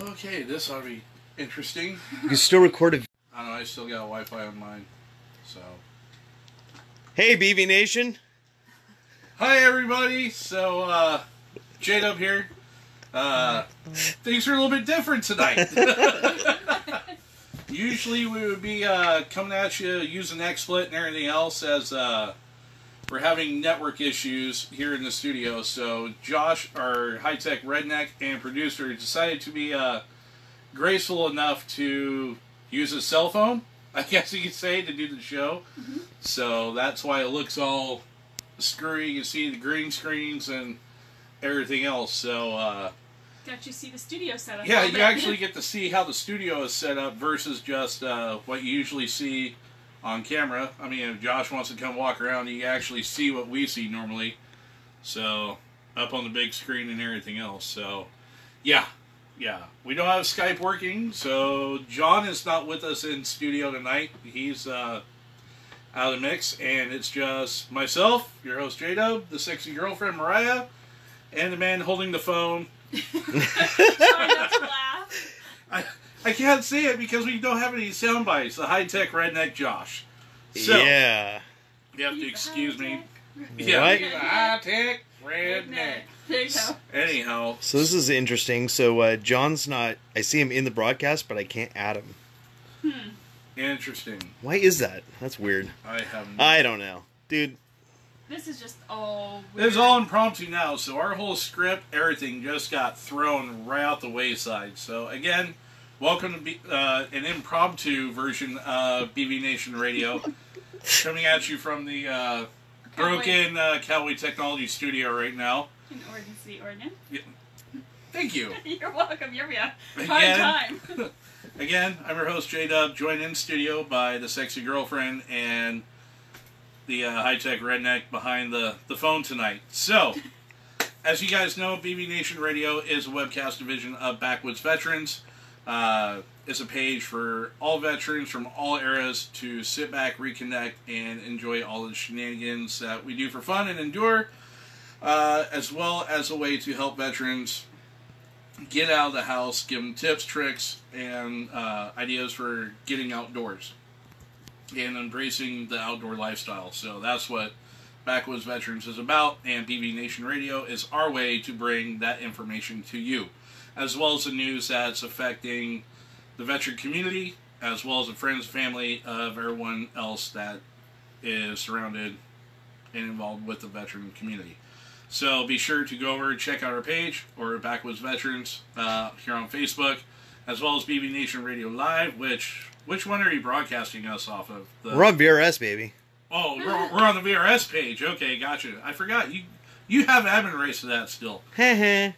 Okay, this ought to be interesting. You can still record a. I don't know. I still got Wi-Fi on mine, so. Hey, BV Nation. Hi everybody. So, uh, J Dub here. Uh, things are a little bit different tonight. Usually we would be uh, coming at you using XSplit and everything else as uh, we're having network issues here in the studio. So Josh, our high-tech redneck and producer, decided to be uh, graceful enough to use his cell phone, I guess you could say, to do the show. So that's why it looks all screwy. You can see the green screens and everything else. So uh, Got you see the studio setup. yeah, you actually get to see how the studio is set up versus just uh, what you usually see on camera. I mean, if Josh wants to come walk around, you actually see what we see normally. So, up on the big screen and everything else. So, yeah, yeah. We don't have Skype working, so John is not with us in studio tonight. He's uh, out of the mix, and it's just myself, your host J Dub, the sexy girlfriend Mariah, and the man holding the phone. Try not to laugh. I, I can't see it because we don't have any sound bites. The high tech redneck Josh. So yeah. you have to excuse me. high-tech. Yeah, What? high tech redneck. There you go. Anyhow, So this is interesting. So uh, John's not. I see him in the broadcast, but I can't add him. Hmm. interesting. Why is that? That's weird. I have. I don't know, dude. This is just all. This is all impromptu now, so our whole script, everything just got thrown right out the wayside. So again, welcome to be, uh, an impromptu version of BV Nation Radio, coming at you from the uh, broken uh, Technology Studio right now. in Oregon City, Oregon. Yeah. Thank you. You're welcome. You're yeah. Hard time. Again, I'm your host J Dub, joined in studio by the sexy girlfriend and the uh, high tech redneck behind the, the phone tonight. So, as you guys know, BV Nation Radio is a webcast division of Backwoods Veterans. Uh, it's a page for all veterans from all eras to sit back, reconnect, and enjoy all the shenanigans that we do for fun and endure, uh, as well as a way to help veterans get out of the house, give them tips, tricks, and uh, ideas for getting outdoors and embracing the outdoor lifestyle. So that's what Backwoods Veterans is about, and BV Nation Radio is our way to bring that information to you, as well as the news that's affecting the veteran community, as well as the friends, and family of everyone else that is surrounded and involved with the veteran community. So be sure to go over and check out our page or Backwoods Veterans uh, here on Facebook, as well as BV Nation Radio Live. Which which one are you broadcasting us off of? The, We're on VRS, baby. oh, we're, we're on the VRS page. Okay, gotcha. I forgot you you have admin rights to that still.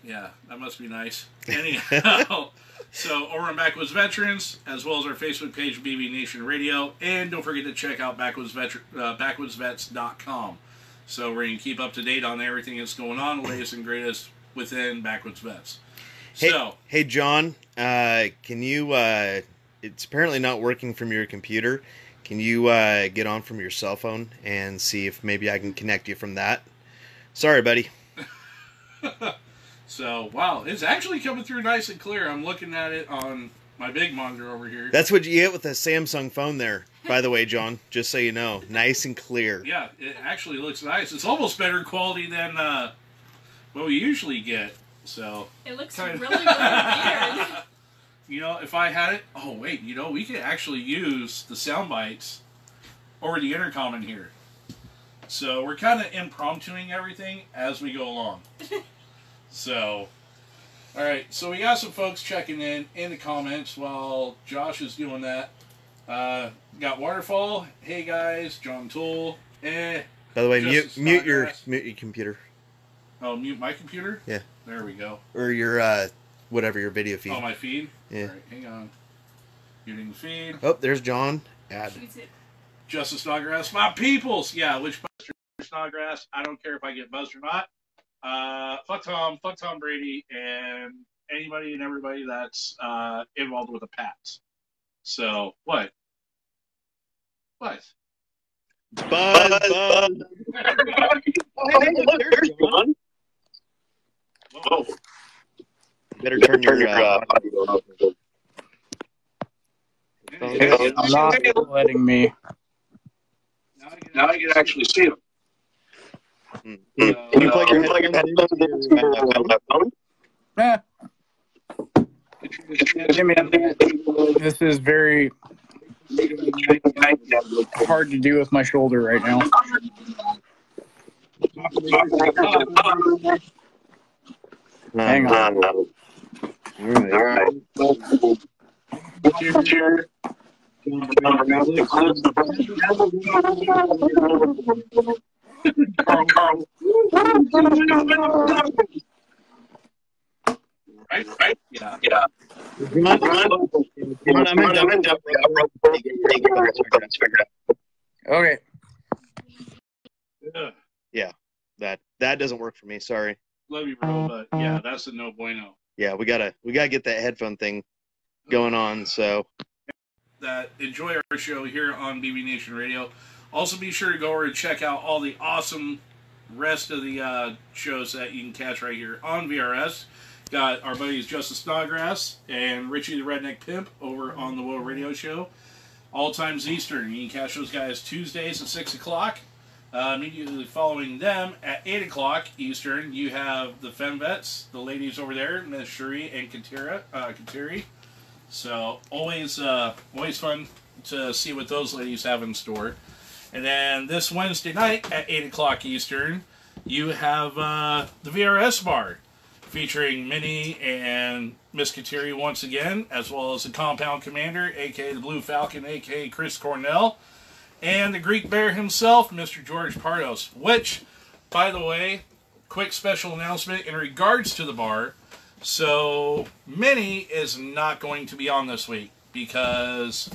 Yeah, that must be nice. Anyhow, so over on Backwoods Veterans, as well as our Facebook page, BV Nation Radio, and don't forget to check out Backwoods Veter- uh, backwoodsvets.com. So where you can keep up to date on everything that's going on, latest and greatest within Backwoods Vets. Hey, So, hey, John. Uh, can you? Uh, it's apparently not working from your computer. Can you uh, get on from your cell phone and see if maybe I can connect you from that? Sorry, buddy. so wow, it's actually coming through nice and clear. I'm looking at it on my big monitor over here. That's what you get with a Samsung phone, there. By the way, John, just so you know, nice and clear. Yeah, it actually looks nice. It's almost better quality than uh, what we usually get. So It looks Kind of- really, really weird. You know, if I had it, oh wait, you know, we could actually use the sound bites over the intercom in here. So we're kind of impromptuing everything as we go along. so, all right, so we got some folks checking in in the comments while Josh is doing that. Uh, got Waterfall. Hey guys, John Tool. Eh. By the way, mute Justice mute your Snodgrass. mute your computer Oh, mute my computer. Yeah. There we go. or your uh, whatever your video feed. Oh, my feed. Yeah. All right, hang on. Muting the feed. Oh, there's John. Add. Justice Snodgrass, my peoples. Yeah, which Buster Snodgrass? I don't care if I get buzzed or not. Uh, fuck Tom, fuck Tom Brady, and anybody and everybody that's uh, involved with the Pats. So what? What? Buzz, buzz. Oh, hey, look, there's John. Whoa. better turn your uh, audio up. I'm not letting me. Now I can actually see them. Hmm. Can you plug your headphones into your uh, phone? Eh, Jimmy, I think this is very hard to do with my shoulder right now. Hang on. All right. Right? Right? Yeah. John, I'm in Dublin. Okay. yeah, That that doesn't work for me. Sorry. Love you, bro, but yeah, that's a no bueno. Yeah, we gotta we gotta get that headphone thing going on. So that enjoy our show here on BV Nation Radio. Also, be sure to go over and check out all the awesome rest of the uh, shows that you can catch right here on VRS. Got our buddies Justice Snodgrass and Richie the Redneck Pimp over on the Will Radio Show. All times Eastern. You can catch those guys Tuesdays at 6 o'clock. Uh, immediately following them at 8 o'clock Eastern, you have the Femvets, the ladies over there, Miss Shuri and Katira, uh, Kateri. So always, uh, always fun to see what those ladies have in store. And then this Wednesday night at eight o'clock Eastern, you have uh, the VRS bar featuring Minnie and Miss Kateri once again, as well as the Compound Commander, aka the Blue Falcon, aka Chris Cornell, and the Greek Bear himself, Mr. George Pardos. Which, by the way, quick special announcement in regards to the bar. So, Minnie is not going to be on this week because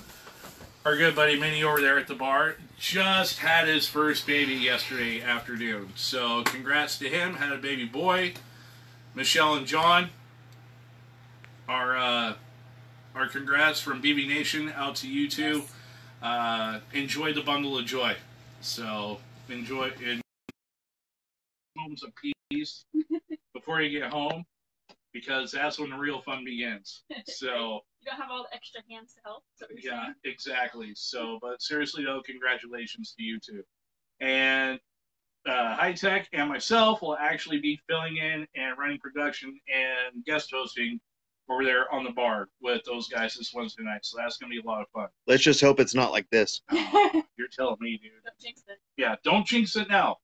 our good buddy Minnie over there at the bar just had his first baby yesterday afternoon. So, congrats to him. Had a baby boy. Michelle and John, our uh, our congrats from BV Nation out to you two. Uh, enjoy the bundle of joy. So, enjoy in moments of peace before you get home because that's when the real fun begins. So, You don't have all the extra hands to help. Is that what you're yeah, saying? exactly. So, but seriously though, congratulations to you two. And uh, High Tech and myself will actually be filling in and running production and guest hosting over there on the bar with those guys this Wednesday night. So that's gonna be a lot of fun. let's just hope it's not like this. You're telling me, dude. Don't jinx it. Yeah, don't jinx it now.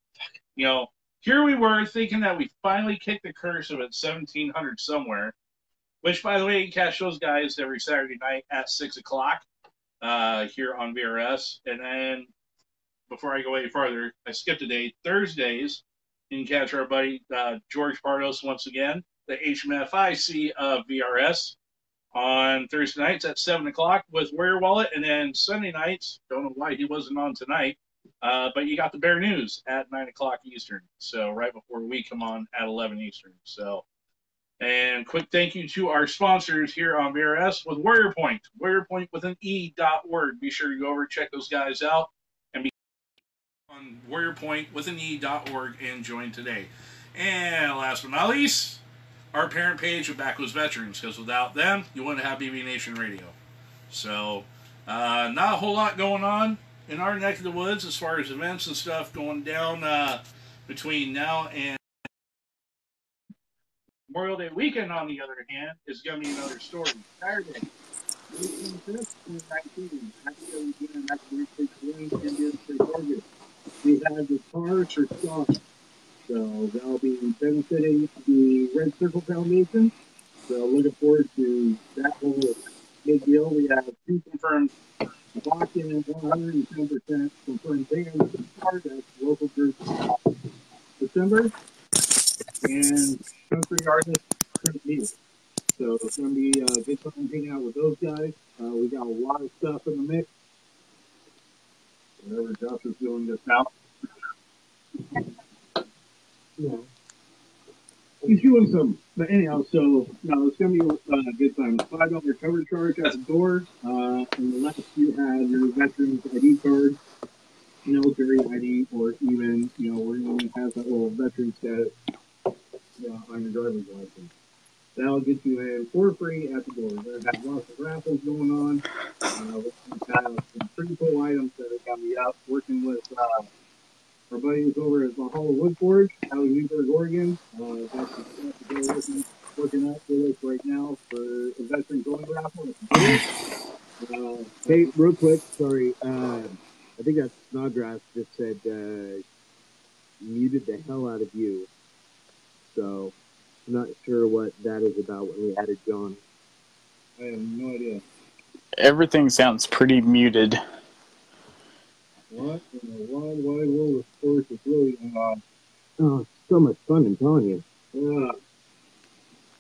You know, here we were thinking that we finally kicked the curse of it 1700 somewhere, which, by the way, you catch those guys every Saturday night at 6 o'clock uh, here on VRS. And then, before I go any farther, I skipped a day. Thursdays, you can catch our buddy uh, George Pardos once again, the HMFIC of VRS, on Thursday nights at 7 o'clock with Warrior Wallet. And then Sunday nights, don't know why he wasn't on tonight. Uh, but you got the Bear News at nine o'clock Eastern, so right before we come on at eleven Eastern. So, and quick thank you to our sponsors here on VRS with Warrior Point, Warrior Point with an E dot word. Be sure to go over check those guys out and be on Warrior Point with an E dot org and join today. And last but not least, our parent page of Backwoods Veterans, because without them, you wouldn't have BV Nation Radio. So, uh, not a whole lot going on in our neck of the woods as far as events and stuff going down uh, between now and Memorial Day weekend, on the other hand, is going to be another story. Saturday, June 25th, 2019, after we for for have the Cars for Stars. So they'll be benefiting the Red Circle Foundation. So looking forward to that whole big deal. We have two confirmed lock-in and 110% confirmed bands to start local groups December. And country artist Chris Neal. So it's going to be a good time hanging out with those guys. Uh, we got a lot of stuff in the mix. Whatever Josh is doing this out. Yeah. He's doing some, but anyhow, so no, it's gonna be uh, a good time. Five dollar cover charge at the door, uh, unless you have your veterans ID card, military ID, or even you know, or even has that little veteran status on your driver's license. That'll get you in for free at the door. Gonna have lots of raffles going on. Uh, we've got some pretty cool items that are coming up. Working with uh, our buddies over at Valhalla Wood Forge out of Newberg, Oregon. Uh, that's the working, working out with us right now for a veteran going raffle. Uh, Hey, real quick, sorry. Uh, I think that Snodgrass just said uh, muted the hell out of you. So, I'm not sure what that is about when we added John. I have no idea. Everything sounds pretty muted. What in the wide, wide world of sports is really going on? Oh, so much fun, I'm telling you. Uh,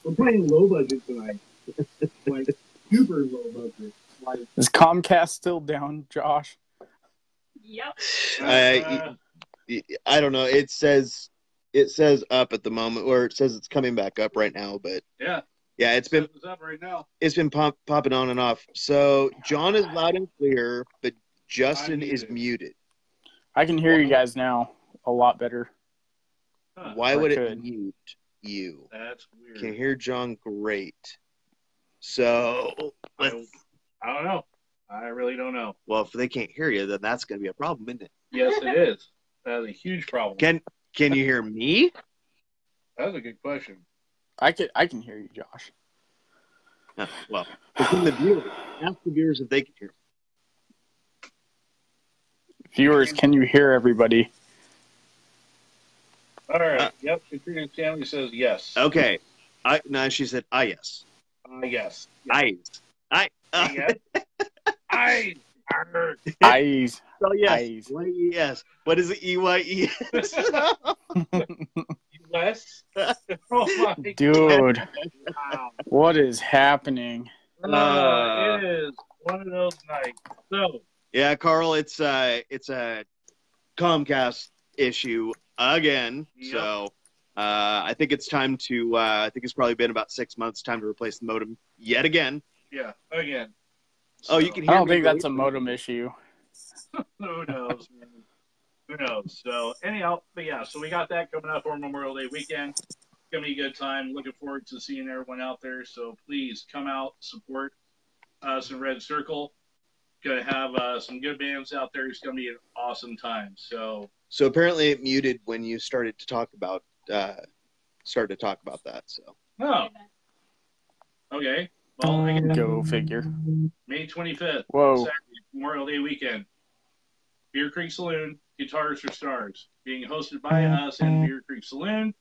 we're playing low budget tonight. like super low budget. Like Is Comcast still down, Josh? Yep. I, I don't know. It says it says up at the moment, or it says it's coming back up right now. But Yeah. yeah, it's been It's up right now. it's been pop, popping on and off. So John is loud and clear, but Justin I'm is muted. muted. I can hear you guys now a lot better. Huh, Why I would it could. mute you? That's weird. Can hear John great. So I don't, I don't know. I really don't know. well, if they can't hear you, then that's going to be a problem, isn't it? Yes, it is. That is a huge problem. Can can you hear me? That's a good question. I can I can hear you, Josh. Well, between the viewers, ask the viewers if they can hear. Viewers, can you hear everybody? All right. Uh, yep. Katrina Stanley says yes. Okay, I no, she said ah yes, Uh, yes. I, I, uh, Yes. I. Arr. Eyes. so yes, Eyes. Y E S. What is it? E Y E S. Yes. oh Dude, Wow. what is happening? Uh, it is one of those nights. So, Yeah, Carl, it's uh it's a Comcast issue again. Yep. So uh, I think it's time to. Uh, I think it's probably been about six months. Time to replace the modem yet again. yeah, again. Oh, you So, can I hear don't me think that's a great. modem issue. Who knows, man? Who knows? So, anyhow, but yeah, so we got that coming up for Memorial Day weekend. It's going to be a good time. Looking forward to seeing everyone out there. So, please come out, support us in Red Circle. Going to have uh, some good bands out there. It's going to be an awesome time. So, So apparently it muted when you started to talk about uh, started to talk about that. So oh, okay. Well, I Go figure. May 25th, Whoa. Saturday, Memorial Day weekend. Beaver Creek Saloon, Guitars for Stars, being hosted by us and Beaver Creek Saloon.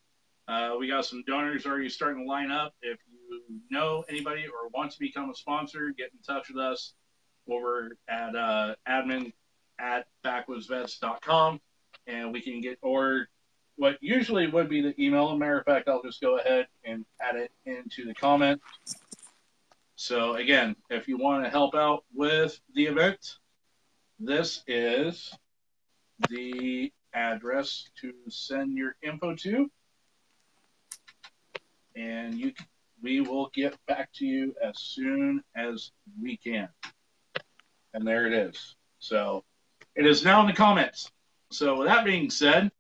Uh, we got some donors already starting to line up. If you know anybody or want to become a sponsor, get in touch with us over at uh, admin at backwoodsvets.com and we can get, or what usually would be the email. As a matter of fact, I'll just go ahead and add it into the comment. So again, if you want to help out with the event, this is the address to send your info to, and you we will get back to you as soon as we can. And there it is. So it is now in the comments. So with that being said,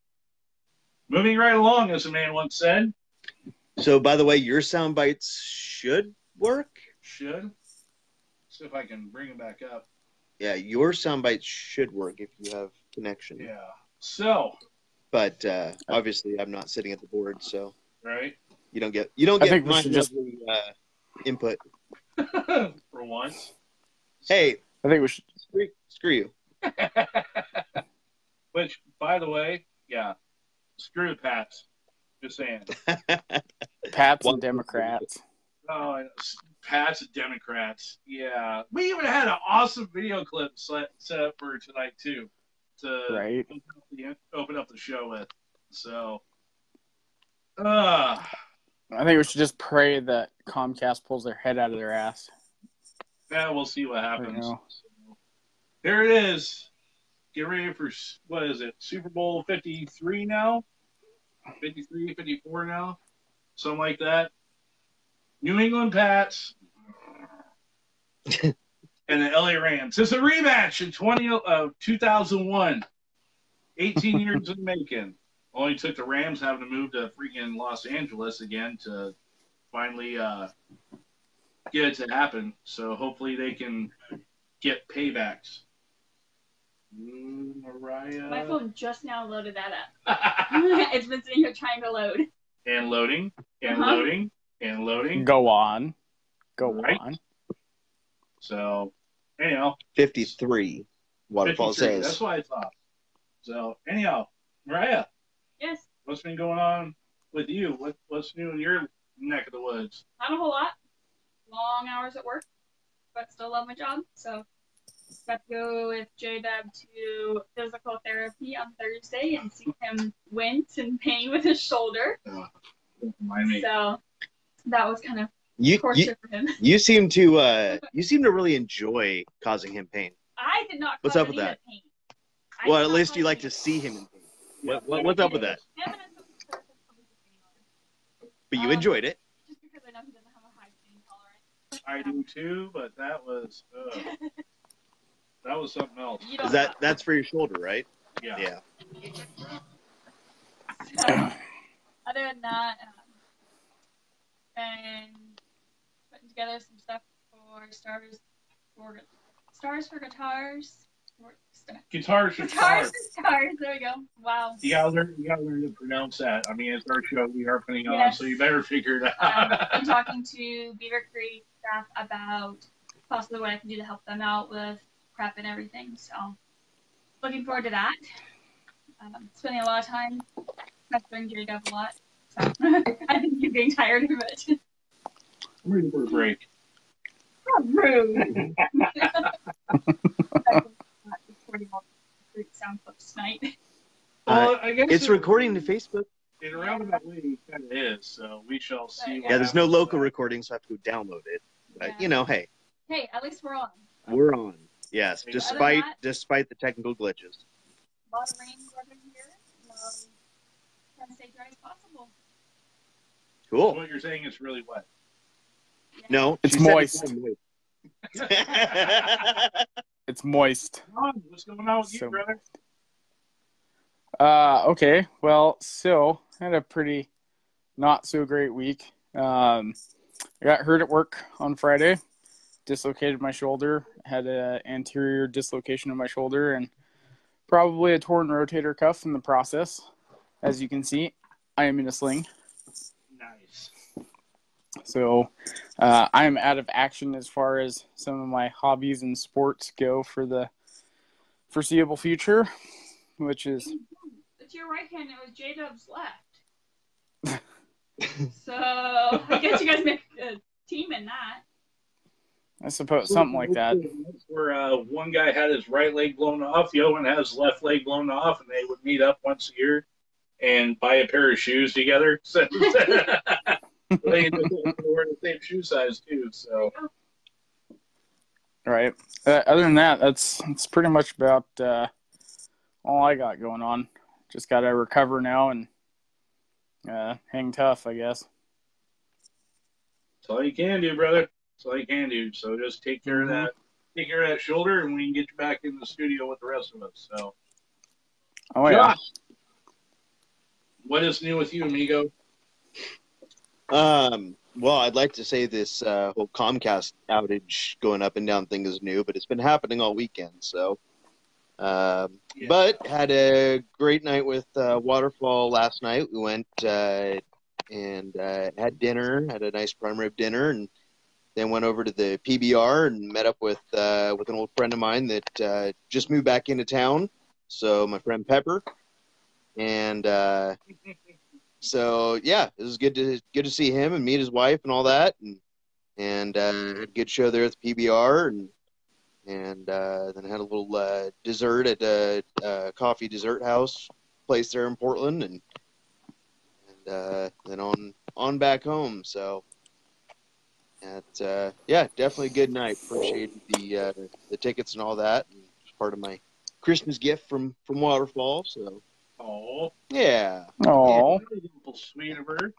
moving right along, as a man once said, so by the way, your sound bites should work. Should see if I can bring it back up. Yeah, your sound bites should work if you have connection. Yeah. So But uh, obviously, I'm not sitting at the board, so right. you don't get you don't I get think we my just- uh, input. for once. Hey, I think we should. screw, screw you. Which, by the way, yeah, screw the Pats. Just saying. Pats One- and Democrats. Oh, Pats and Democrats. Yeah, we even had an awesome video clip set, set up for tonight too, to Right. open, up the, open up the show with. So, uh, I think we should just pray that Comcast pulls their head out of their ass. yeah, we'll see what happens. So, there it is. Get ready for what is it? Super Bowl fifty three now. 53, 54 now, something like that. New England Pats and the LA Rams. It's a rematch in 20, uh, 2001. 18 years in the making. Only took the Rams having to move to freaking Los Angeles again to finally uh, get it to happen. So hopefully they can get paybacks. Mm, Mariah. My phone just now loaded that up. it's been sitting here trying to load. and loading and Uh-huh. loading and loading. Go on. Go Right. on. So anyhow, 53, Waterfall 53, says. That's what I thought. So anyhow, Mariah, Yes, what's been going on with you? What what's new in your neck of the woods? not a whole lot. Long hours at work, but still love my job. So got to go with J Dub to physical therapy on Thursday and see him wince in pain with his shoulder. Don't me. So that was kind of You, you, torture for him. you seem to uh, you seem to really enjoy causing him pain. I did not. What's cause up with that? pain. Well, at least you cause like to see him in pain. Yeah. What, what, what's up with that? Him and his therapist told me to pain on. But you Um, enjoyed it. Just because I know he doesn't have a high pain tolerance. I do too, but that was uh, that was something else. Is that know. that's for your shoulder, right? Yeah. Yeah. So, other than that, um, and putting together some stuff for stars for stars for guitars. St- Guitars for guitars stars. for stars. There we go. Wow. You gotta learn. You gotta learn to pronounce that. I mean, it's our show. We are putting on, Yes. so you better figure it Um, out. I'm talking to Beaver Creek staff about possibly what I can do to help them out with prep and everything. So, looking forward to that. Um, spending a lot of time pestering J Dub a lot. So, I think you're getting tired of it. I'm ready for a break. Break. Rude. Recording all the sound clips tonight. Well, I guess It's recording to Facebook. In a roundabout way, it kind of is. So we shall see. what Yeah, there's no local recording, so I have to go download it. But Yeah. you know, hey, Hey, at least we're on. We're on. yes, Other despite that- despite the technical glitches. A lot of rain here. Um, trying to stay dry as possible. So Cool. what you're saying is really wet. No, It's moist. it's moist. It's moist. What's going on with you, brother? Uh, okay. Well, so I had a pretty not so great week. Um, I got hurt at work on Friday, dislocated my shoulder, had an anterior dislocation of my shoulder, and probably a torn rotator cuff in the process. As you can see, I am in a sling. Nice. So uh, I'm out of action as far as some of my hobbies and sports go for the foreseeable future, which is But to your right hand, it was J Dub's left. so I guess you guys make a team in that. I suppose something like that. Where uh, one guy had his right leg blown off, the other one had his left leg blown off, and they would meet up once a year and buy a pair of shoes together. They wearing the same shoe size too. So Right. Uh, other than that, that's that's pretty much about uh, all I got going on. Just got to recover now and uh, hang tough, I guess. that's all you can do, brother. That's all you can do. So just take care of that. Take care of that shoulder, and we can get you back in the studio with the rest of us. So, Oh yeah. Josh, what is new with you, amigo? Um, well, I'd like to say this uh, whole Comcast outage going up and down thing is new, but it's been happening all weekend. So, um, Yeah. but had a great night with uh, Waterfall last night. We went uh, and uh, had dinner, had a nice prime rib dinner, and then went over to the PBR and met up with uh, with an old friend of mine that uh, just moved back into town. So my friend Pepper, and uh, so yeah, it was good to good to see him and meet his wife and all that, and and uh, had a good show there at the PBR, and and uh, then had a little uh, dessert at a, a coffee dessert house place there in Portland, and and uh, then on on back home. So. At, uh, yeah, definitely a good night. Appreciate the uh, the tickets and all that. And part of my Christmas gift from from Waterfall. So Oh, yeah, Oh, sweet of her.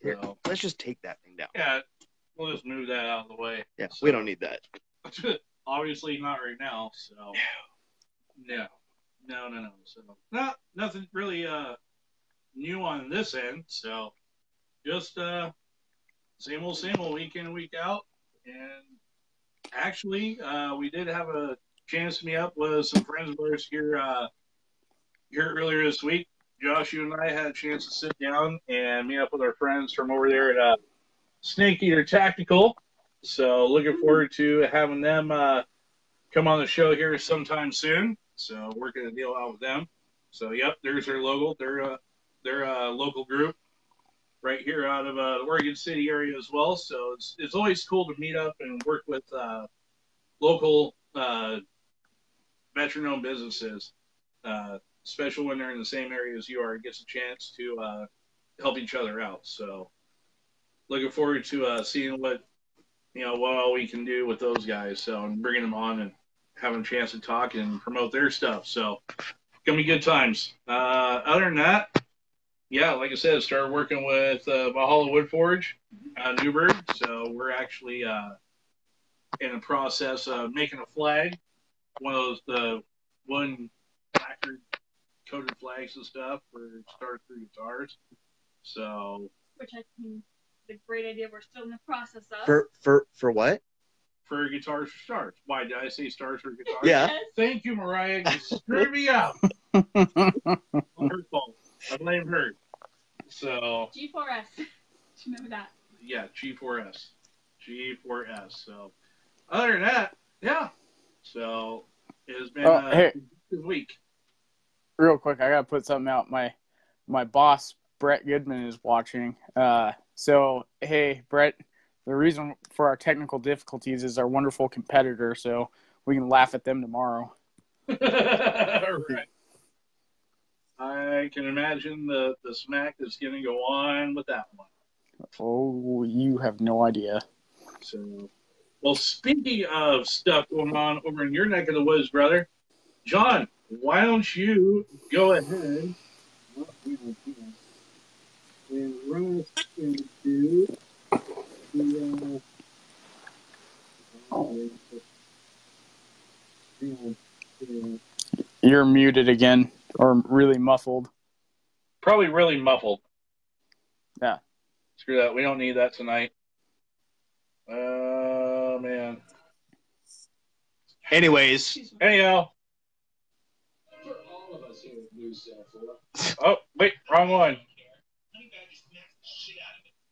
Here. So, let's just take that thing down. yeah, we'll just move that out of the way. Yeah, So- we don't need that. Obviously not right now, so no, no, no, no. So not nothing really uh new on this end. So just uh, same old, same old, week in week out. And actually, uh, we did have a chance to meet up with some friends of ours here uh, here earlier this week. Josh, you and I had a chance to sit down and meet up with our friends from over there at uh, Snake Eater Tactical. So looking forward to having them uh, come on the show here sometime soon. So we're working a deal out with them. So yep, there's their logo. They're uh, they're a local group right here out of uh, the Oregon City area as well. So it's it's always cool to meet up and work with uh, local uh, veteran-owned businesses, uh, especially when they're in the same area as you are. Gets a chance to uh, help each other out. So looking forward to uh, seeing what you know what all we can do with those guys. So and bringing them on and having a chance to talk and promote their stuff. So gonna be good times. Uh, other than that, yeah, like I said, started working with uh, Valhalla Wood Forge, uh, Newberg. So we're actually uh, in the process of making a flag, one of those the one coated flags and stuff for Star Through Guitars. So which I think is a great idea. We're still in the process of. For for for what? for Guitars for Stars. Why did I say Stars for Guitars? Yeah. Yes. Thank you, Mariah. You screwed me up. her fault. I blame her. So G4S. Remember that. yeah, G4S. G4S. So other than that, yeah. So it has been Oh, uh, hey. a good week. Real quick, I gotta put something out. My my boss Brett Goodman is watching. Uh, so hey, Brett, the reason for our technical difficulties is our wonderful competitor, so we can laugh at them tomorrow. All right. I can imagine the, the smack that's going to go on with that one. Oh, you have no idea. So, well, speaking of stuff going on over in your neck of the woods, brother, John, why don't you go ahead? Well, hang on, hang on. And run us into the, hang on, hang on. You're muted again, or really muffled. Probably really muffled. Yeah. Screw that. We don't need that tonight. Oh, man. Anyways, Anyhow. Oh, wait, wrong one.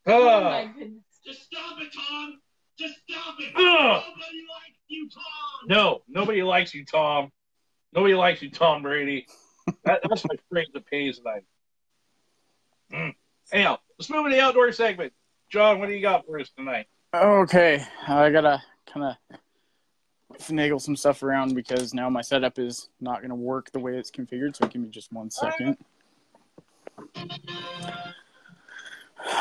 Oh my goodness. Just stop it, Tom. Just stop it. Ugh. Nobody likes you, Tom. No, nobody likes you, Tom. Nobody likes you, Tom Brady. That, that's my phrase that pays tonight. Mm. Anyhow, let's move to the outdoor segment. John, what do you got for us tonight? Okay, I gotta kind of finagle some stuff around because now my setup is not going to work the way it's configured. So give me just one second.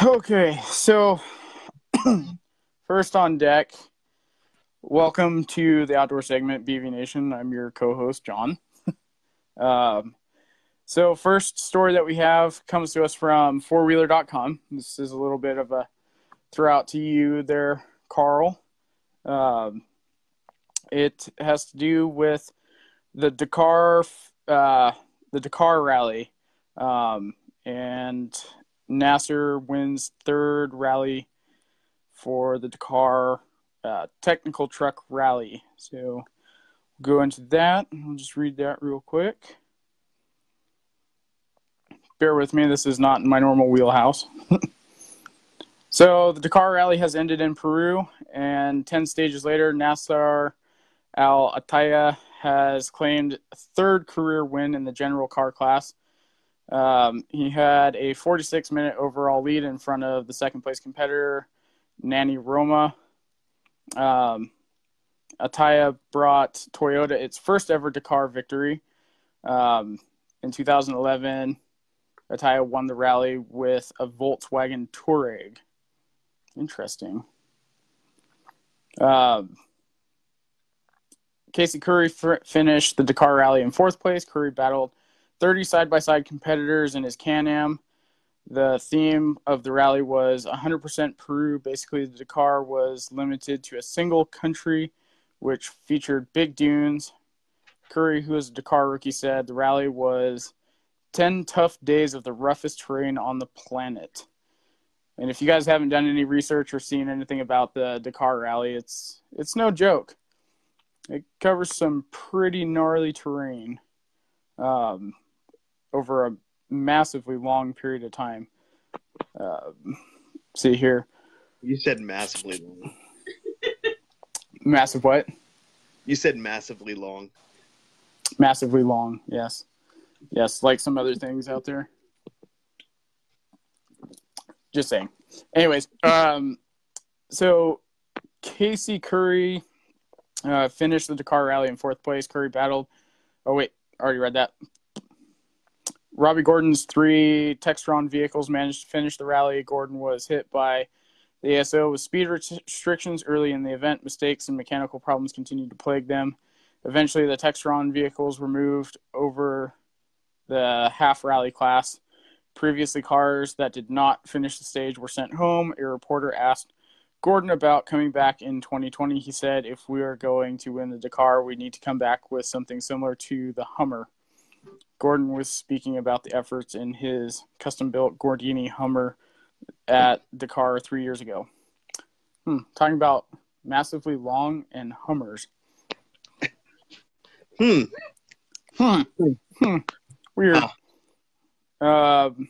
Okay, so first on deck, welcome to the outdoor segment, BV Nation. I'm your co-host, John. um, so first story that we have comes to us from fourwheeler.com. This is a little bit of a throw out to you there, Carl. Um, it has to do with the Dakar, uh, the Dakar Rally, um, and Nasser wins third rally for the Dakar uh, Technical Truck Rally. So go into that. I'll just read that real quick. Bear with me. This is not in my normal wheelhouse. So the Dakar Rally has ended in Peru, and 10 stages later, Nasser Al Attiyah has claimed third career win in the general car class. Um, he had a 46 minute overall lead in front of the second place competitor, Nani Roma. Um, Attiyah brought Toyota its first ever Dakar victory. Um, in 2011, Attiyah won the rally with a Volkswagen Touareg. Interesting. Um, Casey Currie finished the Dakar Rally in fourth place. Currie battled 30 side by side competitors in his Can Am. The theme of the rally was 100% Peru. Basically, the Dakar was limited to a single country, which featured big dunes. Currie, who is a Dakar rookie, said the rally was 10 tough days of the roughest terrain on the planet. And if you guys haven't done any research or seen anything about the Dakar Rally, it's it's no joke. It covers some pretty gnarly terrain um, over a massively long period of time. Um, see here, You said massively long. massive what? You said massively long. Massively long. Yes, yes, like some other things out there. Just saying. Anyways, um, so Casey Curry uh, finished the Dakar Rally in fourth place. Currie battled. Oh wait, already read that. Robby Gordon's three Textron vehicles managed to finish the rally. Gordon was hit by the ASO with speed restrictions early in the event. Mistakes and mechanical problems continued to plague them. Eventually, the Textron vehicles were moved over the half rally class. Previously, cars that did not finish the stage were sent home. A reporter asked Gordon about coming back in 2020. He said, If we are going to win the Dakar, we need to come back with something similar to the Hummer. Gordon was speaking about the efforts in his custom built Gordini Hummer at Dakar three years ago. Hmm, talking about massively long and Hummers. Hmm. Hmm. Hmm. Weird. Um,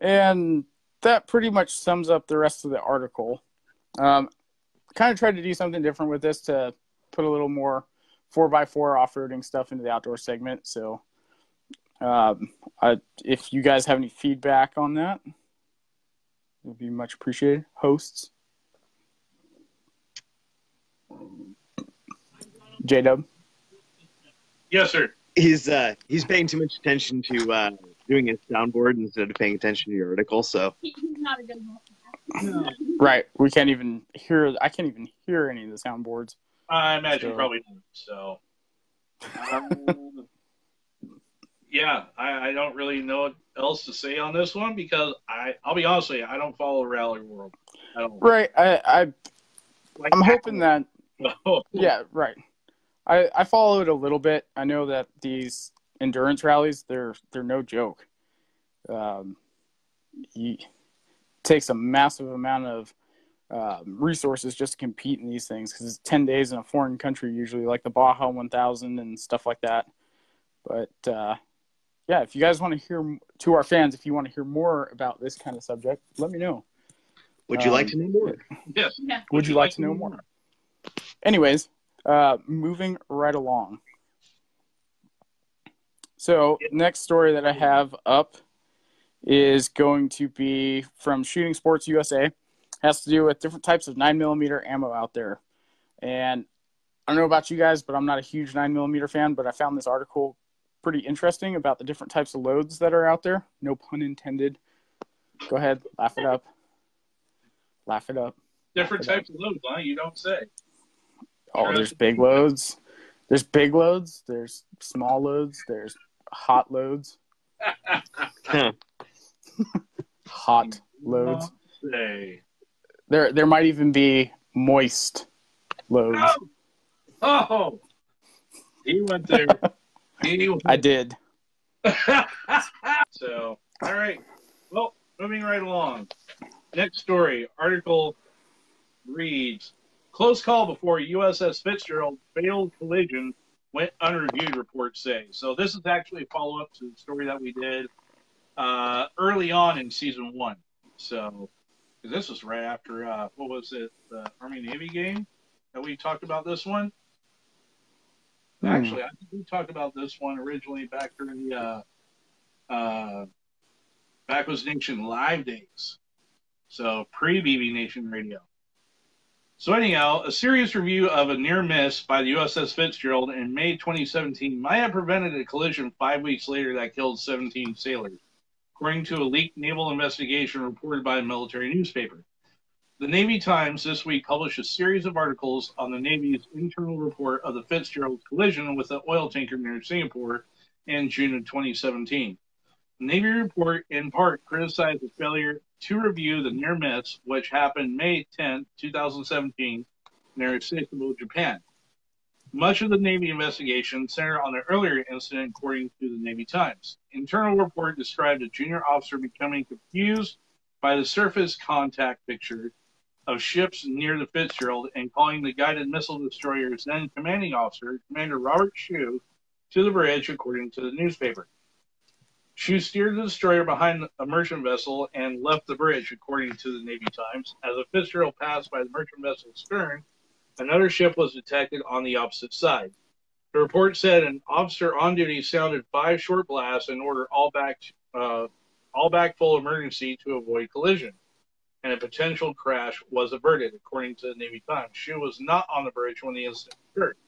and that pretty much sums up the rest of the article. Um, kind of tried to do something different with this to put a little more 4x4 off roading stuff into the outdoor segment. So, um, I, if you guys have any feedback on that, it would be much appreciated. Hosts, J Dub. Yes, sir. He's uh he's paying too much attention to uh doing his soundboard instead of paying attention to your article. So He, he's not a good multitasker. Right. We can't even hear. I can't even hear any of the soundboards. I imagine So- probably not. So, um, yeah, I, I don't really know what else to say on this one because I, I'll be honest with you, I don't follow Rally World. I don't. Right. I, I Like I'm hoping that that. yeah, right. I I follow it a little bit. I know that these endurance rallies they're they're no joke. Um, you, it takes a massive amount of um, resources just to compete in these things because it's ten days in a foreign country usually, like the Baja 1000 and stuff like that. But uh, yeah, if you guys want to hear to our fans, if you want to hear more about this kind of subject, let me know. would you like Um, to know more? yes. Yeah. Would you like to know more? Anyways, uh, moving right along. So, next story that I have up is going to be from Shooting Sports USA. Has to do with different types of nine millimeter ammo out there. And I don't know about you guys, but I'm not a huge nine millimeter fan. But I found this article pretty interesting about the different types of loads that are out there. No pun intended. Go ahead, laugh it up. Laugh it up. Different types of loads, huh? You don't say. Oh, there's big loads. There's big loads. There's small loads. There's hot loads. Hot loads. Say. There, there might even be moist loads. Oh, oh! he went there. he went I did. so, all right. Well, moving right along. Next story. Article reads Close call before USS Fitzgerald failed collision went unreviewed, reports say. So, this is actually a follow up to the story that we did uh, early on in season one. So, this was right after, uh, what was it, the Army Navy game that we talked about this one? Hmm. Actually, I think we talked about this one originally back during the uh, uh, back was Nation live days. So pre BV Nation radio. So anyhow, a serious review of a near miss by the USS Fitzgerald in May 2017 might have prevented a collision five weeks later that killed 17 sailors, according to a leaked naval investigation reported by a military newspaper. The Navy Times this week published a series of articles on the Navy's internal report of the Fitzgerald collision with the oil tanker near Singapore in June of 2017. The Navy report, in part, criticized the failure to review the near miss, which happened May 10, 2017, near Sasebo, Japan. Much of the Navy investigation centered on the earlier incident, according to the Navy Times. Internal report described a junior officer becoming confused by the surface contact picture of ships near the Fitzgerald and calling the guided missile destroyer's then commanding officer, Commander Robert Shu, to the bridge, according to the newspaper. Shu steered the destroyer behind a merchant vessel and left the bridge, according to the Navy Times. As the Fitzgerald passed by the merchant vessel's stern, another ship was detected on the opposite side. The report said an officer on duty sounded five short blasts and ordered all back, uh, all back full emergency to avoid collision, and a potential crash was averted, according to the Navy Times. She was not on the bridge when the incident occurred.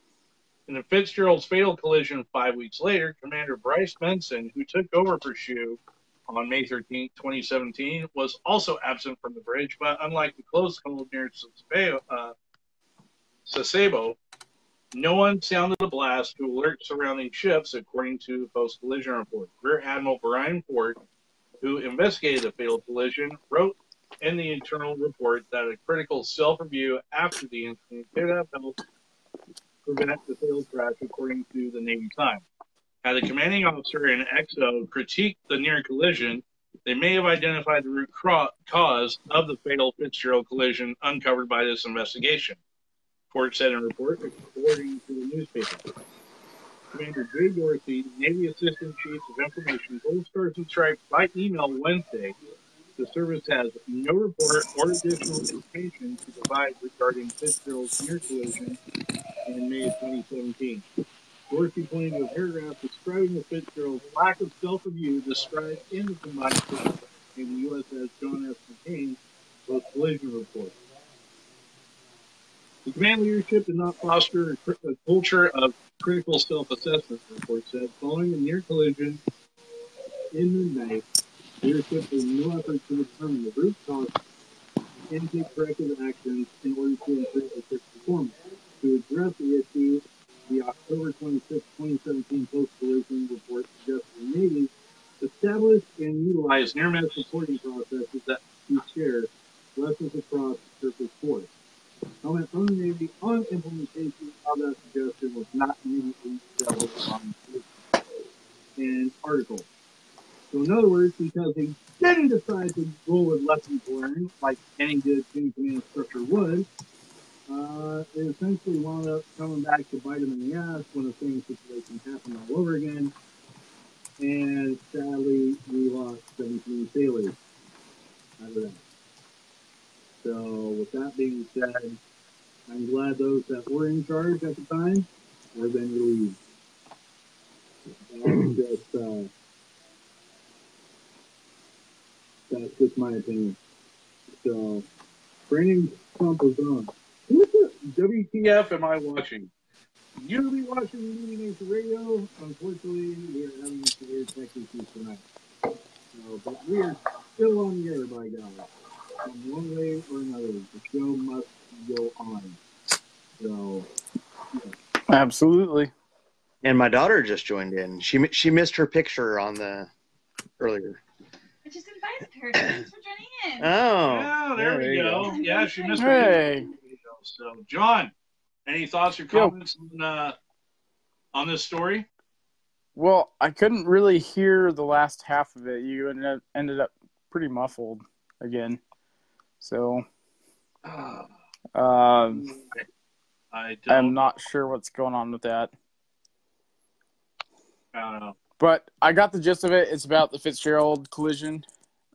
In the Fitzgerald's fatal collision five weeks later, Commander Bryce Benson, who took over for Shu on May 13, 2017, was also absent from the bridge, but unlike the close call near Sasebo, uh, Sasebo, no one sounded a blast to alert surrounding ships, according to post collision report. Rear Admiral Brian Fort, who investigated the fatal collision, wrote in the internal report that a critical self review after the incident could have helped prevent the fatal crash, according to the Navy Times. Had the commanding officer and XO critiqued the near collision, they may have identified the root cause of the fatal Fitzgerald collision uncovered by this investigation. Fort said in a report, according to the newspaper. Commander Jay Dorsey, Navy Assistant Chief of Information, told Stars and Stripes by email Wednesday the service has no report or additional information to provide regarding Fitzgerald's near collision in May of 2017. Dorsey pointed to a paragraph describing the Fitzgerald's lack of self-review described in the combined system in the USS John S. McCain post-collision report. The command leadership did not foster a, a culture of critical self-assessment, the report said. Following a near collision in midnight, leadership made no effort to determine the root cause and take corrective actions in order to improve the ship's performance. Address the issue, the October 26, 2017 post-collision report suggests the Navy establish and utilize near-miss reporting processes that we share lessons across the surface force. Comment from the Navy on implementation of that suggestion was not immediately settled on an article. So in other words, because they didn't decide to roll with lessons learned, like good chain command structure would, uh, it essentially wound up coming back to bite them in the ass when the same situation happened all over again. And sadly, we lost 17 sailors out of that. So with that being said, I'm glad those that were in charge at the time have been relieved. That's just, uh, that's just my opinion. So, training Trump is on. What the WTF I watching? You'll be watching BV Nation Radio. Unfortunately, we are having severe tech issues tonight. So, but we are still on the air, by God. In one way or another, the show must go on. So, Absolutely. And my daughter just joined in. She she missed her picture on the earlier. I just invited her. Thanks for joining in. Oh, Yeah, there yeah, we you go. Yeah, she missed her Hey. video. So, John, any thoughts or comments on, uh, on this story? Well, I couldn't really hear the last half of it. You ended up, ended up pretty muffled again. So Uh, um, I don't, I'm not sure what's going on with that. I don't know. But I got the gist of it. It's about the Fitzgerald collision.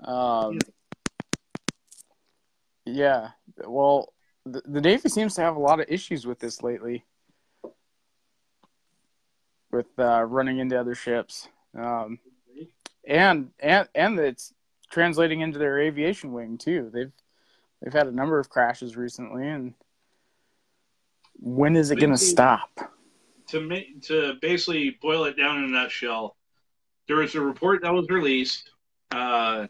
Um, yeah. Well, the, the Navy seems to have a lot of issues with this lately, with uh, running into other ships, um, and and and it's translating into their aviation wing too. They've they've had a number of crashes recently, and when is it going to stop? to make to basically boil it down in a nutshell, there was a report that was released uh,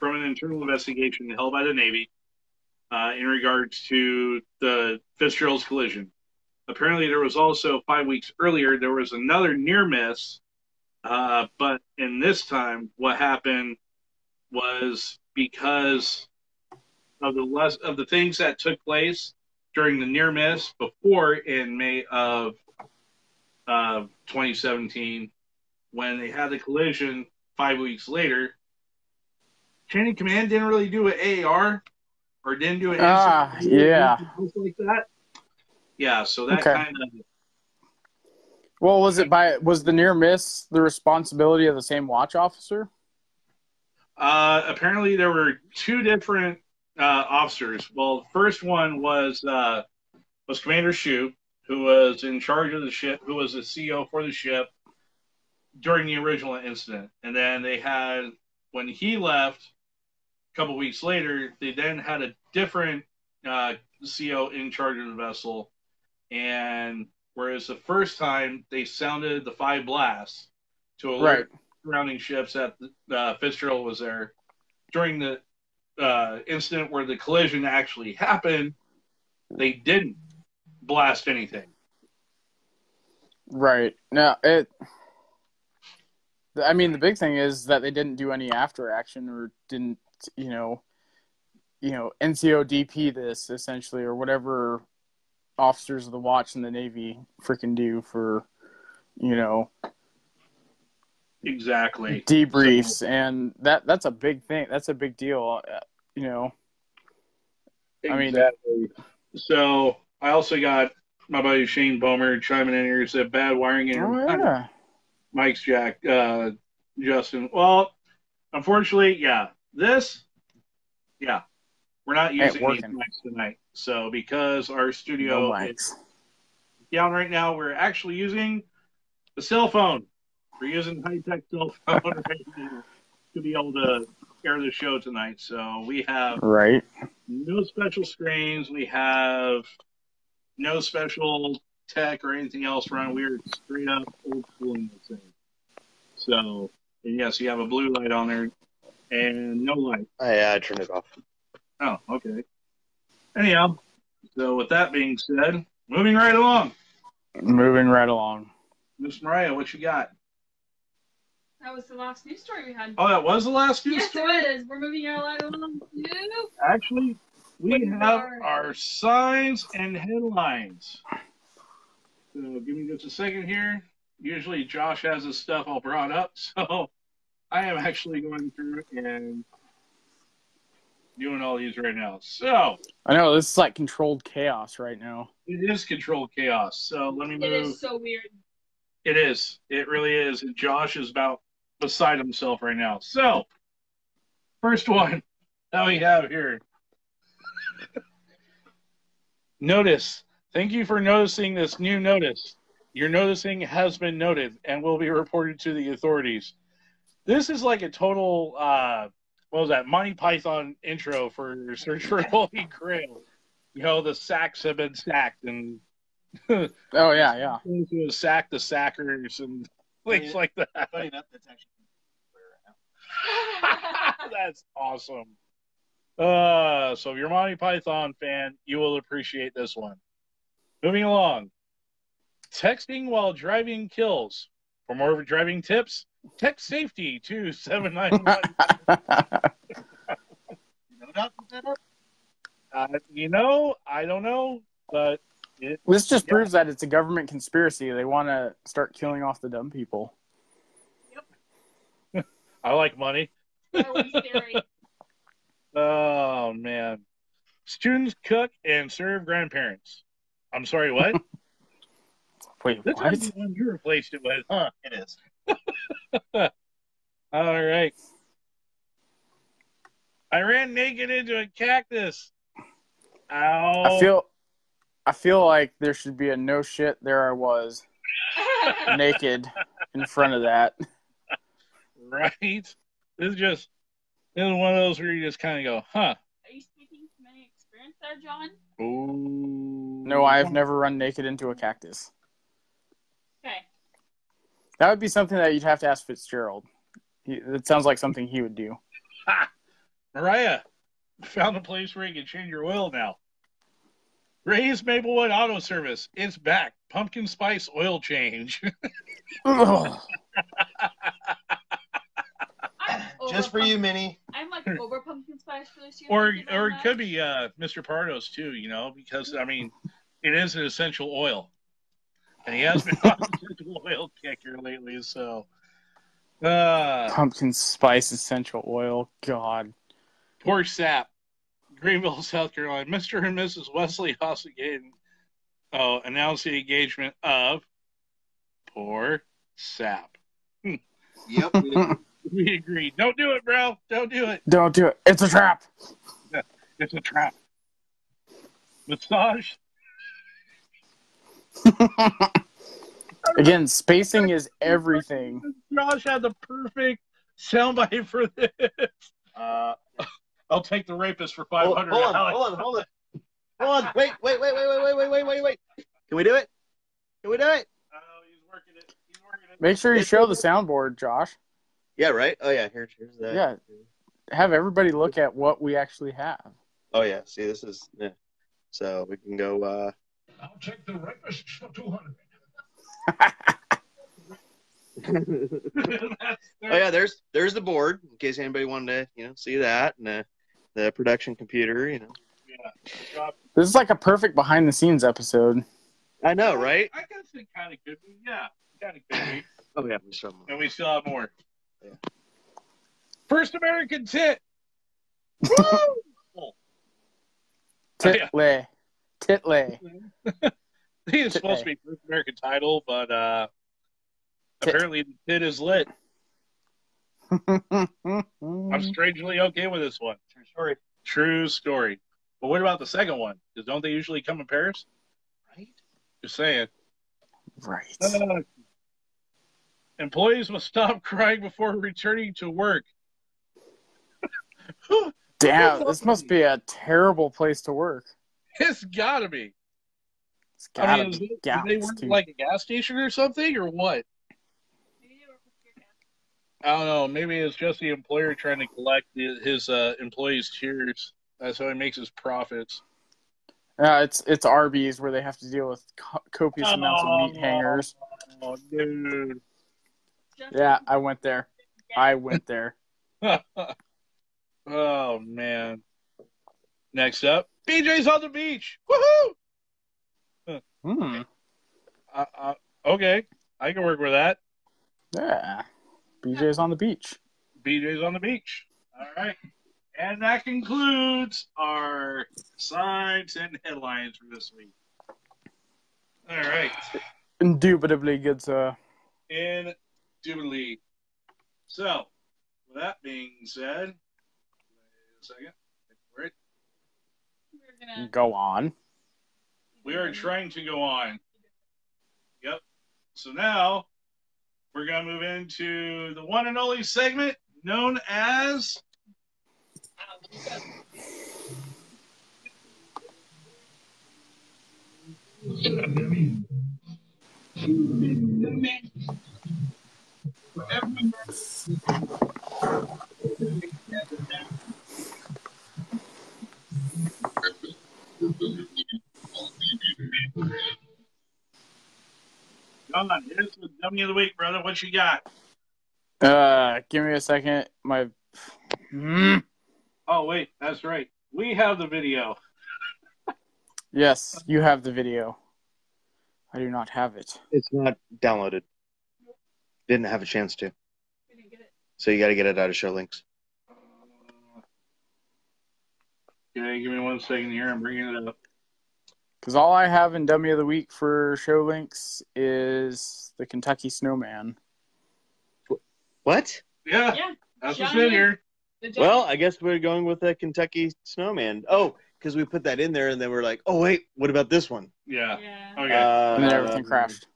from an internal investigation held by the Navy uh, in regards to the Fitzgerald's collision. Apparently, there was also five weeks earlier there was another near miss, uh, but in this time, what happened was because of the less of the things that took place during the near miss before in May of uh, 2017 when they had the collision five weeks later. Chain of Command didn't really do an AAR or didn't do an Ah, instant- yeah. like that. Yeah, so that Okay. kind of Well, was it by was the near miss the responsibility of the same watch officer? Uh, apparently, there were two different uh, officers. Well, the first one was uh, was Commander Shu, who was in charge of the ship, who was the CEO for the ship during the original incident. And then they had when he left couple weeks later, they then had a different uh, CEO in charge of the vessel. And whereas the first time they sounded the five blasts to alert Right. surrounding ships that uh, Fitzgerald was there during the uh, incident where the collision actually happened. They didn't blast anything. Right. Now it. I mean, the big thing is that they didn't do any after action or didn't, you know, you know, NCODP this essentially or whatever officers of the watch in the Navy freaking do for, you know, Exactly. debriefs and that that's a big thing. That's a big deal. uh, You know. I mean- So I also got my buddy Shane Bomer chiming in here. He said bad wiring in Oh yeah. Mike's Jack, uh, Justin. Well, unfortunately, yeah. This, yeah, we're not using these mics tonight. So because our No studio is down right now, we're actually using the cell phone. We're using high tech cell phone right to be able to air the show tonight. So we have Right. no special screens. We have no special tech or anything else running. We're straight up old school in this thing. So, and yes, you have a blue light on there and no light. I uh, turned it off. Oh, okay. Anyhow, so with that being said, moving right along. Moving right along. Miss Mariah, what you got? That was the last news story we had. Oh, that was the last news yes, story? it is. We're moving right along to Actually, we Good have Lord. our signs and headlines. So give me just a second here. Usually Josh has his stuff all brought up, so I am actually going through and doing all these right now. So I know this is like controlled chaos right now. it is controlled chaos. So let me It move. is so weird. It is. It really is. And Josh is about beside himself right now. So, first one that we have here. Notice. Thank you for noticing this new notice. Your noticing has been noted and will be reported to the authorities. This is like a total, uh, what was that, Monty Python intro for Search for the Holy Grail. You know, the sacks have been sacked and Oh yeah, yeah. to sack the sackers and things like that. Funny enough, that's actually That's awesome. Uh, so if you're a Monty Python fan, you will appreciate this one. Moving along. Texting while driving kills. For more driving tips, text safety to 791. you know that, that uh, you know, I don't know, but it, this just Yeah. proves that it's a government conspiracy. They want to start killing off the dumb people. Yep. I like money. That was scary. Oh, man. Students cook and serve grandparents. I'm sorry, what? Wait, This what? is the one you replaced it with, huh? It is. All right. I ran naked into a cactus. Ow. I feel, I feel like there should be a no shit. There I was naked in front of that. right. This is just this is one of those where you just kind of go, huh? Are you speaking from any experience there, John? Ooh. No, I have never run naked into a cactus. Okay. That would be something that you'd have to ask Fitzgerald. He, it sounds like something he would do. Mariah, found a place where you can change your oil now. Ray's Maplewood Auto Service. It's back. Pumpkin spice oil change. Just over for you, Minnie. I'm like over pumpkin spice for this year. or thank you very or it could be uh, Mr. Pardos too, you know, because I mean, it is an essential oil, and he has been on an essential oil kick here lately. So, uh, Pumpkin spice essential oil. God. Poor sap. Greenville, South Carolina. Mr. and Mrs. Wesley Hossegain oh, announced the engagement of Poor Sap. Yep. We agree. Don't do it, bro. Don't do it. Don't do it. It's a trap. It's a trap. Massage. Again, spacing is everything. Josh had the perfect soundbite for this. Uh, I'll take the rapist for hold, 500 hold on, hold on, hold on. Hold on. Wait, wait, wait, wait, wait, wait, wait, wait, wait, wait. Can we do it? Can we do it? Oh, he's working it. He's working it. Make sure you show the soundboard, Josh. Yeah, right? Oh, yeah. Here, here's that. Yeah. Have everybody look at what we actually have. Oh, yeah. See, this is, yeah. So we can go, uh, I'll take the rapist for 200. oh yeah, there's there's the board in case anybody wanted to you know see that and the the production computer. You know, This is like a perfect behind the scenes episode. I know, right? I guess it kind of could be. Yeah, kind of could be. Oh yeah, we still And we still have more. Yeah. First American tit. Titley. Titley. I think it's supposed to be first American title, but uh, Tit. apparently the tit is lit. I'm strangely okay with this one. True story. True story. But what about the second one? Because don't they usually come in pairs? Right? Just saying. right. Uh, employees must stop crying before returning to work. Damn, this must be a terrible place to work. It's gotta be. It's I gotta mean, be do they work like a gas station or something, or what? I don't know. Maybe it's just the employer trying to collect the, his uh, employees' tears. That's how he makes his profits. Uh, it's it's Arby's where they have to deal with co- copious amounts of meat Oh. hangers. Oh, dude. Yeah, I went there. I went there. oh man. Next up, BJ's on the beach. Woohoo! Hmm. Uh, uh, okay, I can work with that. Yeah. BJ's on the beach. BJ's on the beach. All right. And that concludes our sides and headlines for this week. All right. Indubitably good, sir. Indubitably. So, with that being said, wait a second. Right. We're gonna Go on. We are trying to go on. Yep. So now we're going to move into the one and only segment known as John. Here's the dummy of the week, brother. What you got? Uh, give me a second. My. Hmm. Oh, wait. That's right. We have the video. Yes, you have the video. I do not have it. It's not downloaded. Didn't have a chance to. didn't get it. So you got to get it out of show links. Okay, give me one second here. I'm bringing it up. Because all I have in Dummy of the Week for show links is the Kentucky Snowman. What? Yeah, Yeah. that's what's in here. Well, I guess we're going with the Kentucky Snowman. Oh, because we put that in there and then we're like, oh wait, what about this one? Yeah. yeah. Okay. Uh, And then everything crashed.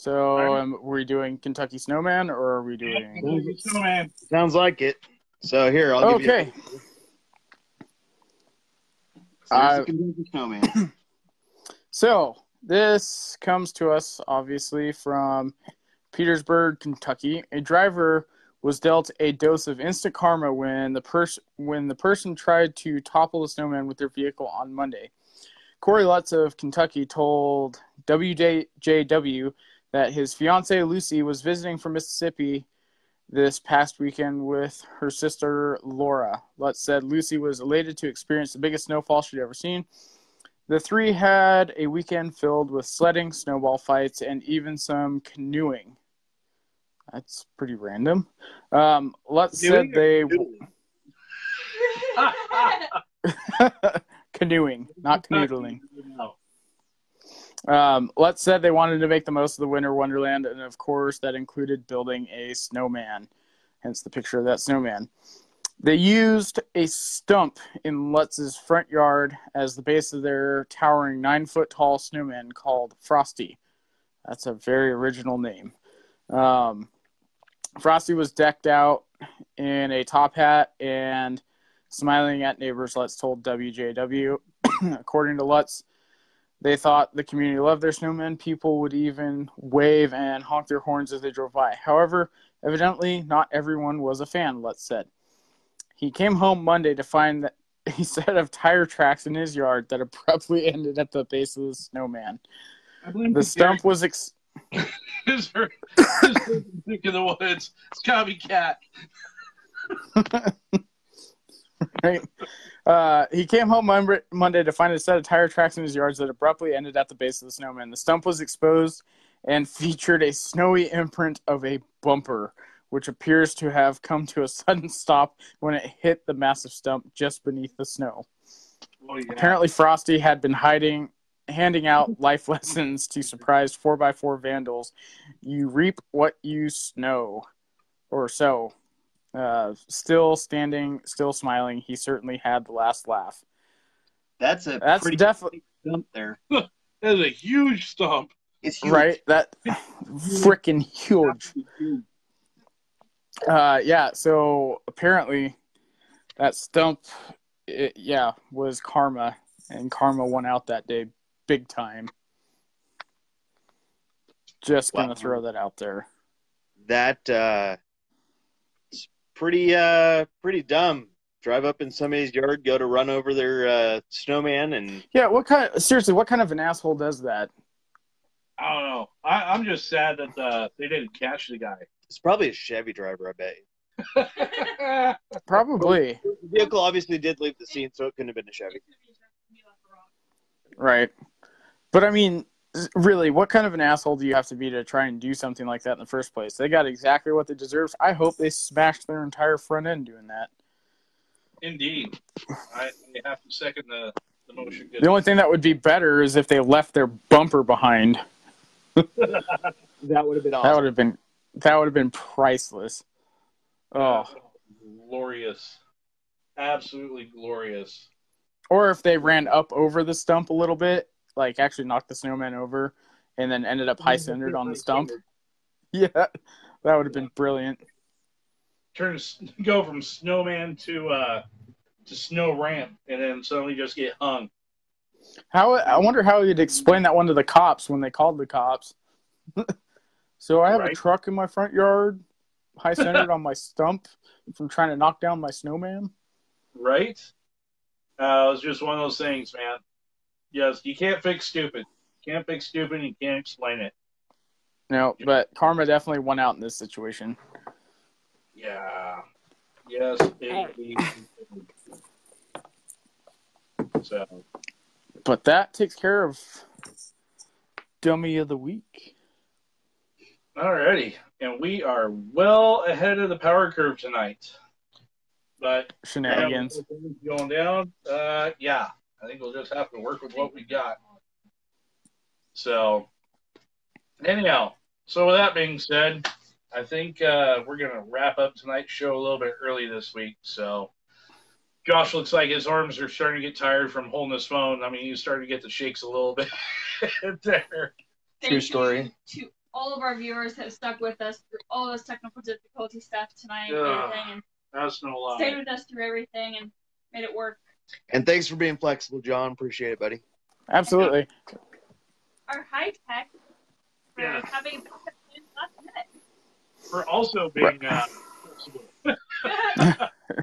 So, Alright. um, were we doing Kentucky Snowman or are we doing. Snowman. Sounds like it. So here, I'll give you. So here's the Kentucky Snowman. So, this comes to us obviously from Petersburg, Kentucky. A driver was dealt a dose of instant karma when the pers- when the person tried to topple the snowman with their vehicle on Monday. Corey Lutz of Kentucky told WJW that his fiancee Lucy was visiting from Mississippi this past weekend with her sister Laura. Lutz said Lucy was elated to experience the biggest snowfall she'd ever seen. The three had a weekend filled with sledding, snowball fights, and even some canoeing. That's pretty random. Um, Lutz said they Canoeing, not canoodling. No. Um, Let's said they wanted to make the most of the winter wonderland, and of course, that included building a snowman. Hence the picture of that snowman. They used a stump in Lutz's front yard as the base of their towering nine foot tall snowman called Frosty. That's a very original name. Um, Frosty was decked out in a top hat and smiling at neighbors, Lutz told WJW. According to Lutz, they thought the community loved their snowmen. People would even wave and honk their horns as they drove by. However, evidently, not everyone was a fan, Lutz said. He came home Monday to find that a set of tire tracks in his yard that abruptly ended at the base of the snowman. The stump was ex- His her, his her in the woods. It's copycat. right? Uh, he came home Monday to find a set of tire tracks in his yards that abruptly ended at the base of the snowman. The stump was exposed and featured a snowy imprint of a bumper, which appears to have come to a sudden stop when it hit the massive stump just beneath the snow. Oh, yeah. Apparently, Frosty had been hiding, handing out life lessons to surprised 4x4 vandals. You reap what you snow, or so. Uh, still standing, still smiling. He certainly had the last laugh. That's a That's pretty definitely stump there. That is a huge stump. It's huge. right. That freaking huge. Uh, yeah. So apparently, that stump, it, yeah, was karma, and karma won out that day, big time. Just gonna Wow. throw that out there. That uh, it's pretty uh pretty dumb. Drive up in somebody's yard, go to run over their uh, snowman, and Yeah. What kind? seriously, what kind of an asshole does that? I don't know. I, I'm just sad that uh, they didn't catch the guy. it's probably a Chevy driver. I bet. Probably. The vehicle obviously did leave the scene, so it couldn't have been a Chevy. Right. But I mean, really, what kind of an asshole do you have to be to try and do something like that in the first place? They got exactly what they deserve. I hope they smashed their entire front end doing that. Indeed. I, I have to second the, the motion. The only thing that would be better is if they left their bumper behind. That would have been Awesome. That would have been that would have been priceless. Oh. glorious. Absolutely glorious. Or if they ran up over the stump a little bit, like actually knocked the snowman over and then ended up high centered on the stump. Yeah. That would have been brilliant. Turn go from snowman to uh to snow ramp and then suddenly just get hung. How I wonder how you'd explain that one to the cops when they called the cops. so I have a truck in my front yard, high centered on my stump from trying to knock down my snowman. Right? Uh, it was just one of those things, man. Yes, you can't fix stupid. You Can't fix stupid. You can't explain it. No, but karma definitely won out in this situation. Yeah. Yes. Indeed. so But that takes care of dummy of the week. Alrighty, and we are well ahead of the power curve tonight. But Shenanigans. going down, uh, yeah, I think we'll just have to work with what we got. So, anyhow, so with that being said, I think uh, we're gonna wrap up tonight's show a little bit early this week. So, Josh looks like his arms are starting to get tired from holding his phone. I mean, he's starting to get the shakes a little bit there. Thank True story. To all of our viewers that have stuck with us through all this technical difficulty stuff tonight and Ugh. everything, and That's no lie. stayed with us through everything and made it work. And thanks for being flexible, John. Appreciate it, buddy. Absolutely. Our high tech for Yeah. having last minute. For also being uh, flexible.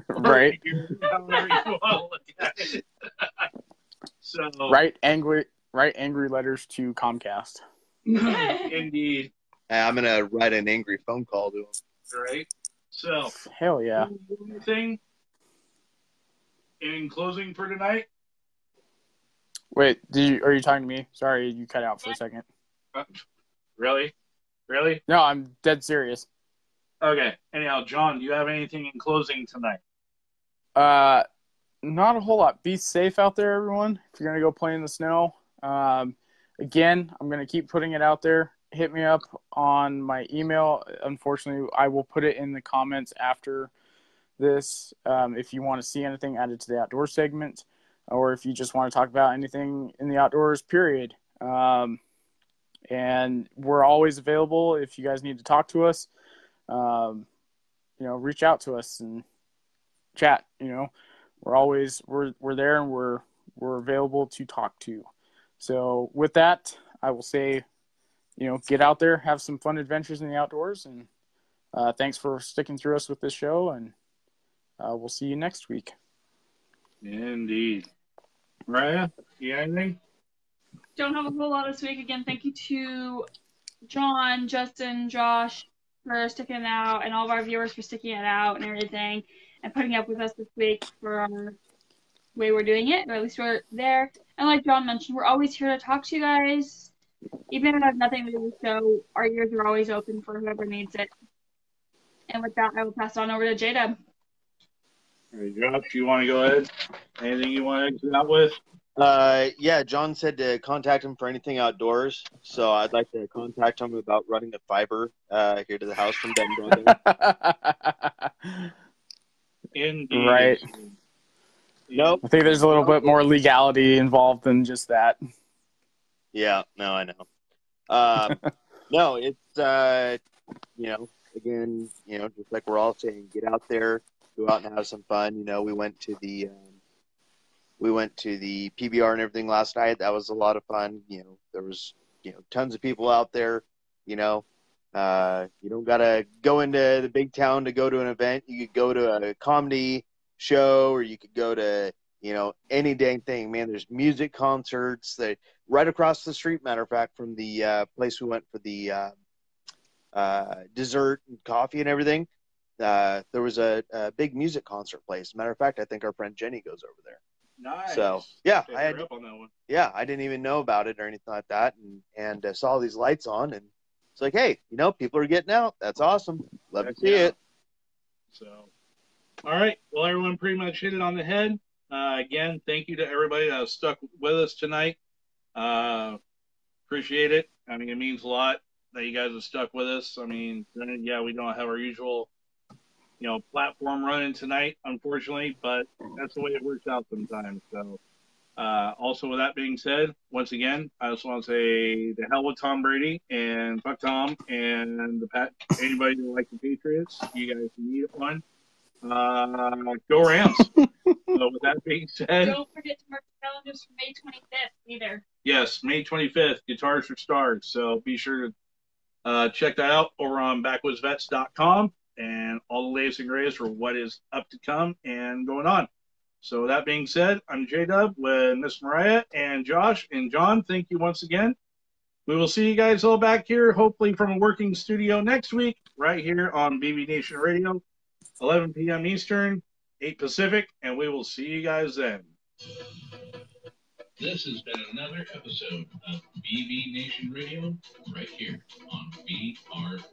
right. However you want to look at it. so, Write angry write angry letters to Comcast. indeed, Uh, I'm gonna write an angry phone call to him. right? So, Hell yeah. anything in closing for tonight? Wait, did you are you talking to me? Sorry, you cut out for a second. Uh, Really? Really? No, I'm dead serious. Okay. Anyhow, John, do you have anything in closing tonight? Uh not a whole lot. Be safe out there, everyone. If you're gonna go play in the snow, um, again, I'm gonna keep putting it out there. Hit me up on my email. Unfortunately, I will put it in the comments after this. Um, if you want to see anything added to the outdoor segment, or if you just want to talk about anything in the outdoors, period. Um, and we're always available if you guys need to talk to us. Um, you know, reach out to us and chat. You know, we're always we're we're there and we're we're available to talk to. So with that, I will say, you know, get out there, have some fun adventures in the outdoors, and uh, thanks for sticking through us with this show. And uh, we'll see you next week. Indeed. Raya, you got anything? Don't have a whole lot this week. Again, thank you to John, Justin, Josh for sticking it out, and all of our viewers for sticking it out and everything, and putting up with us this week for our way we're doing it, or at least we're there. And like John mentioned, we're always here to talk to you guys. Even if I have nothing to do with the show, our ears are always open for whoever needs it. And with that, I will pass on over to J Dub. All right, Josh, you want to go ahead? Anything you want to exit out with? Uh, yeah, John said to contact him for anything outdoors. So I'd like to contact him about running a fiber uh, here to the house from Ben Brothers. Indeed. Right. nope. I think there's a little bit more legality involved than just that. Yeah, no, I know. Um, no, it's uh, you know, again, you know, just like we're all saying, get out there, go out and have some fun. You know, we went to the um, we went to the PBR and everything last night. That was a lot of fun. You know, there was you know tons of people out there. You know, uh, you don't gotta go into the big town to go to an event. You could go to a comedy show, or you could go to you know any dang thing. Man, there's music concerts that right across the street. Matter of fact, from the uh, place we went for the uh, uh, dessert and coffee and everything. Uh, there was a, a big music concert place. Matter of fact, I think our friend Jenny goes over there. Nice. So, yeah, I had- up on that one. Yeah, I didn't even know about it or anything like that, and and uh, saw these lights on, and it's like, hey, you know, people are getting out. That's awesome. Love Heck to see it. So, all right. Well, everyone pretty much hit it on the head. Uh, again, thank you to everybody that stuck with us tonight. Uh, appreciate it. I mean, it means a lot that you guys have stuck with us. I mean, yeah, we don't have our usual, you know, platform running tonight, unfortunately, but that's the way it works out sometimes. So, uh, also with that being said, once again, I just want to say the hell with Tom Brady and fuck Tom and the Pat. Anybody who likes the Patriots, you guys need a one. Uh, go Rams. so with that being said, Don't forget to mark the calendars for May 25th either. yes, May 25th, Guitars for Stars. So be sure to uh, check that out over on backwoodsvets.com and all the latest and greatest for what is up to come and going on. So that being said, I'm J Dub with Miss Mariah and Josh and John. Thank you once again. We will see you guys all back here, hopefully from a working studio next week, right here on BV Nation Radio, 11 p.m. Eastern, 8 Pacific, and we will see you guys then. This has been another episode of BV Nation Radio right here on BRS.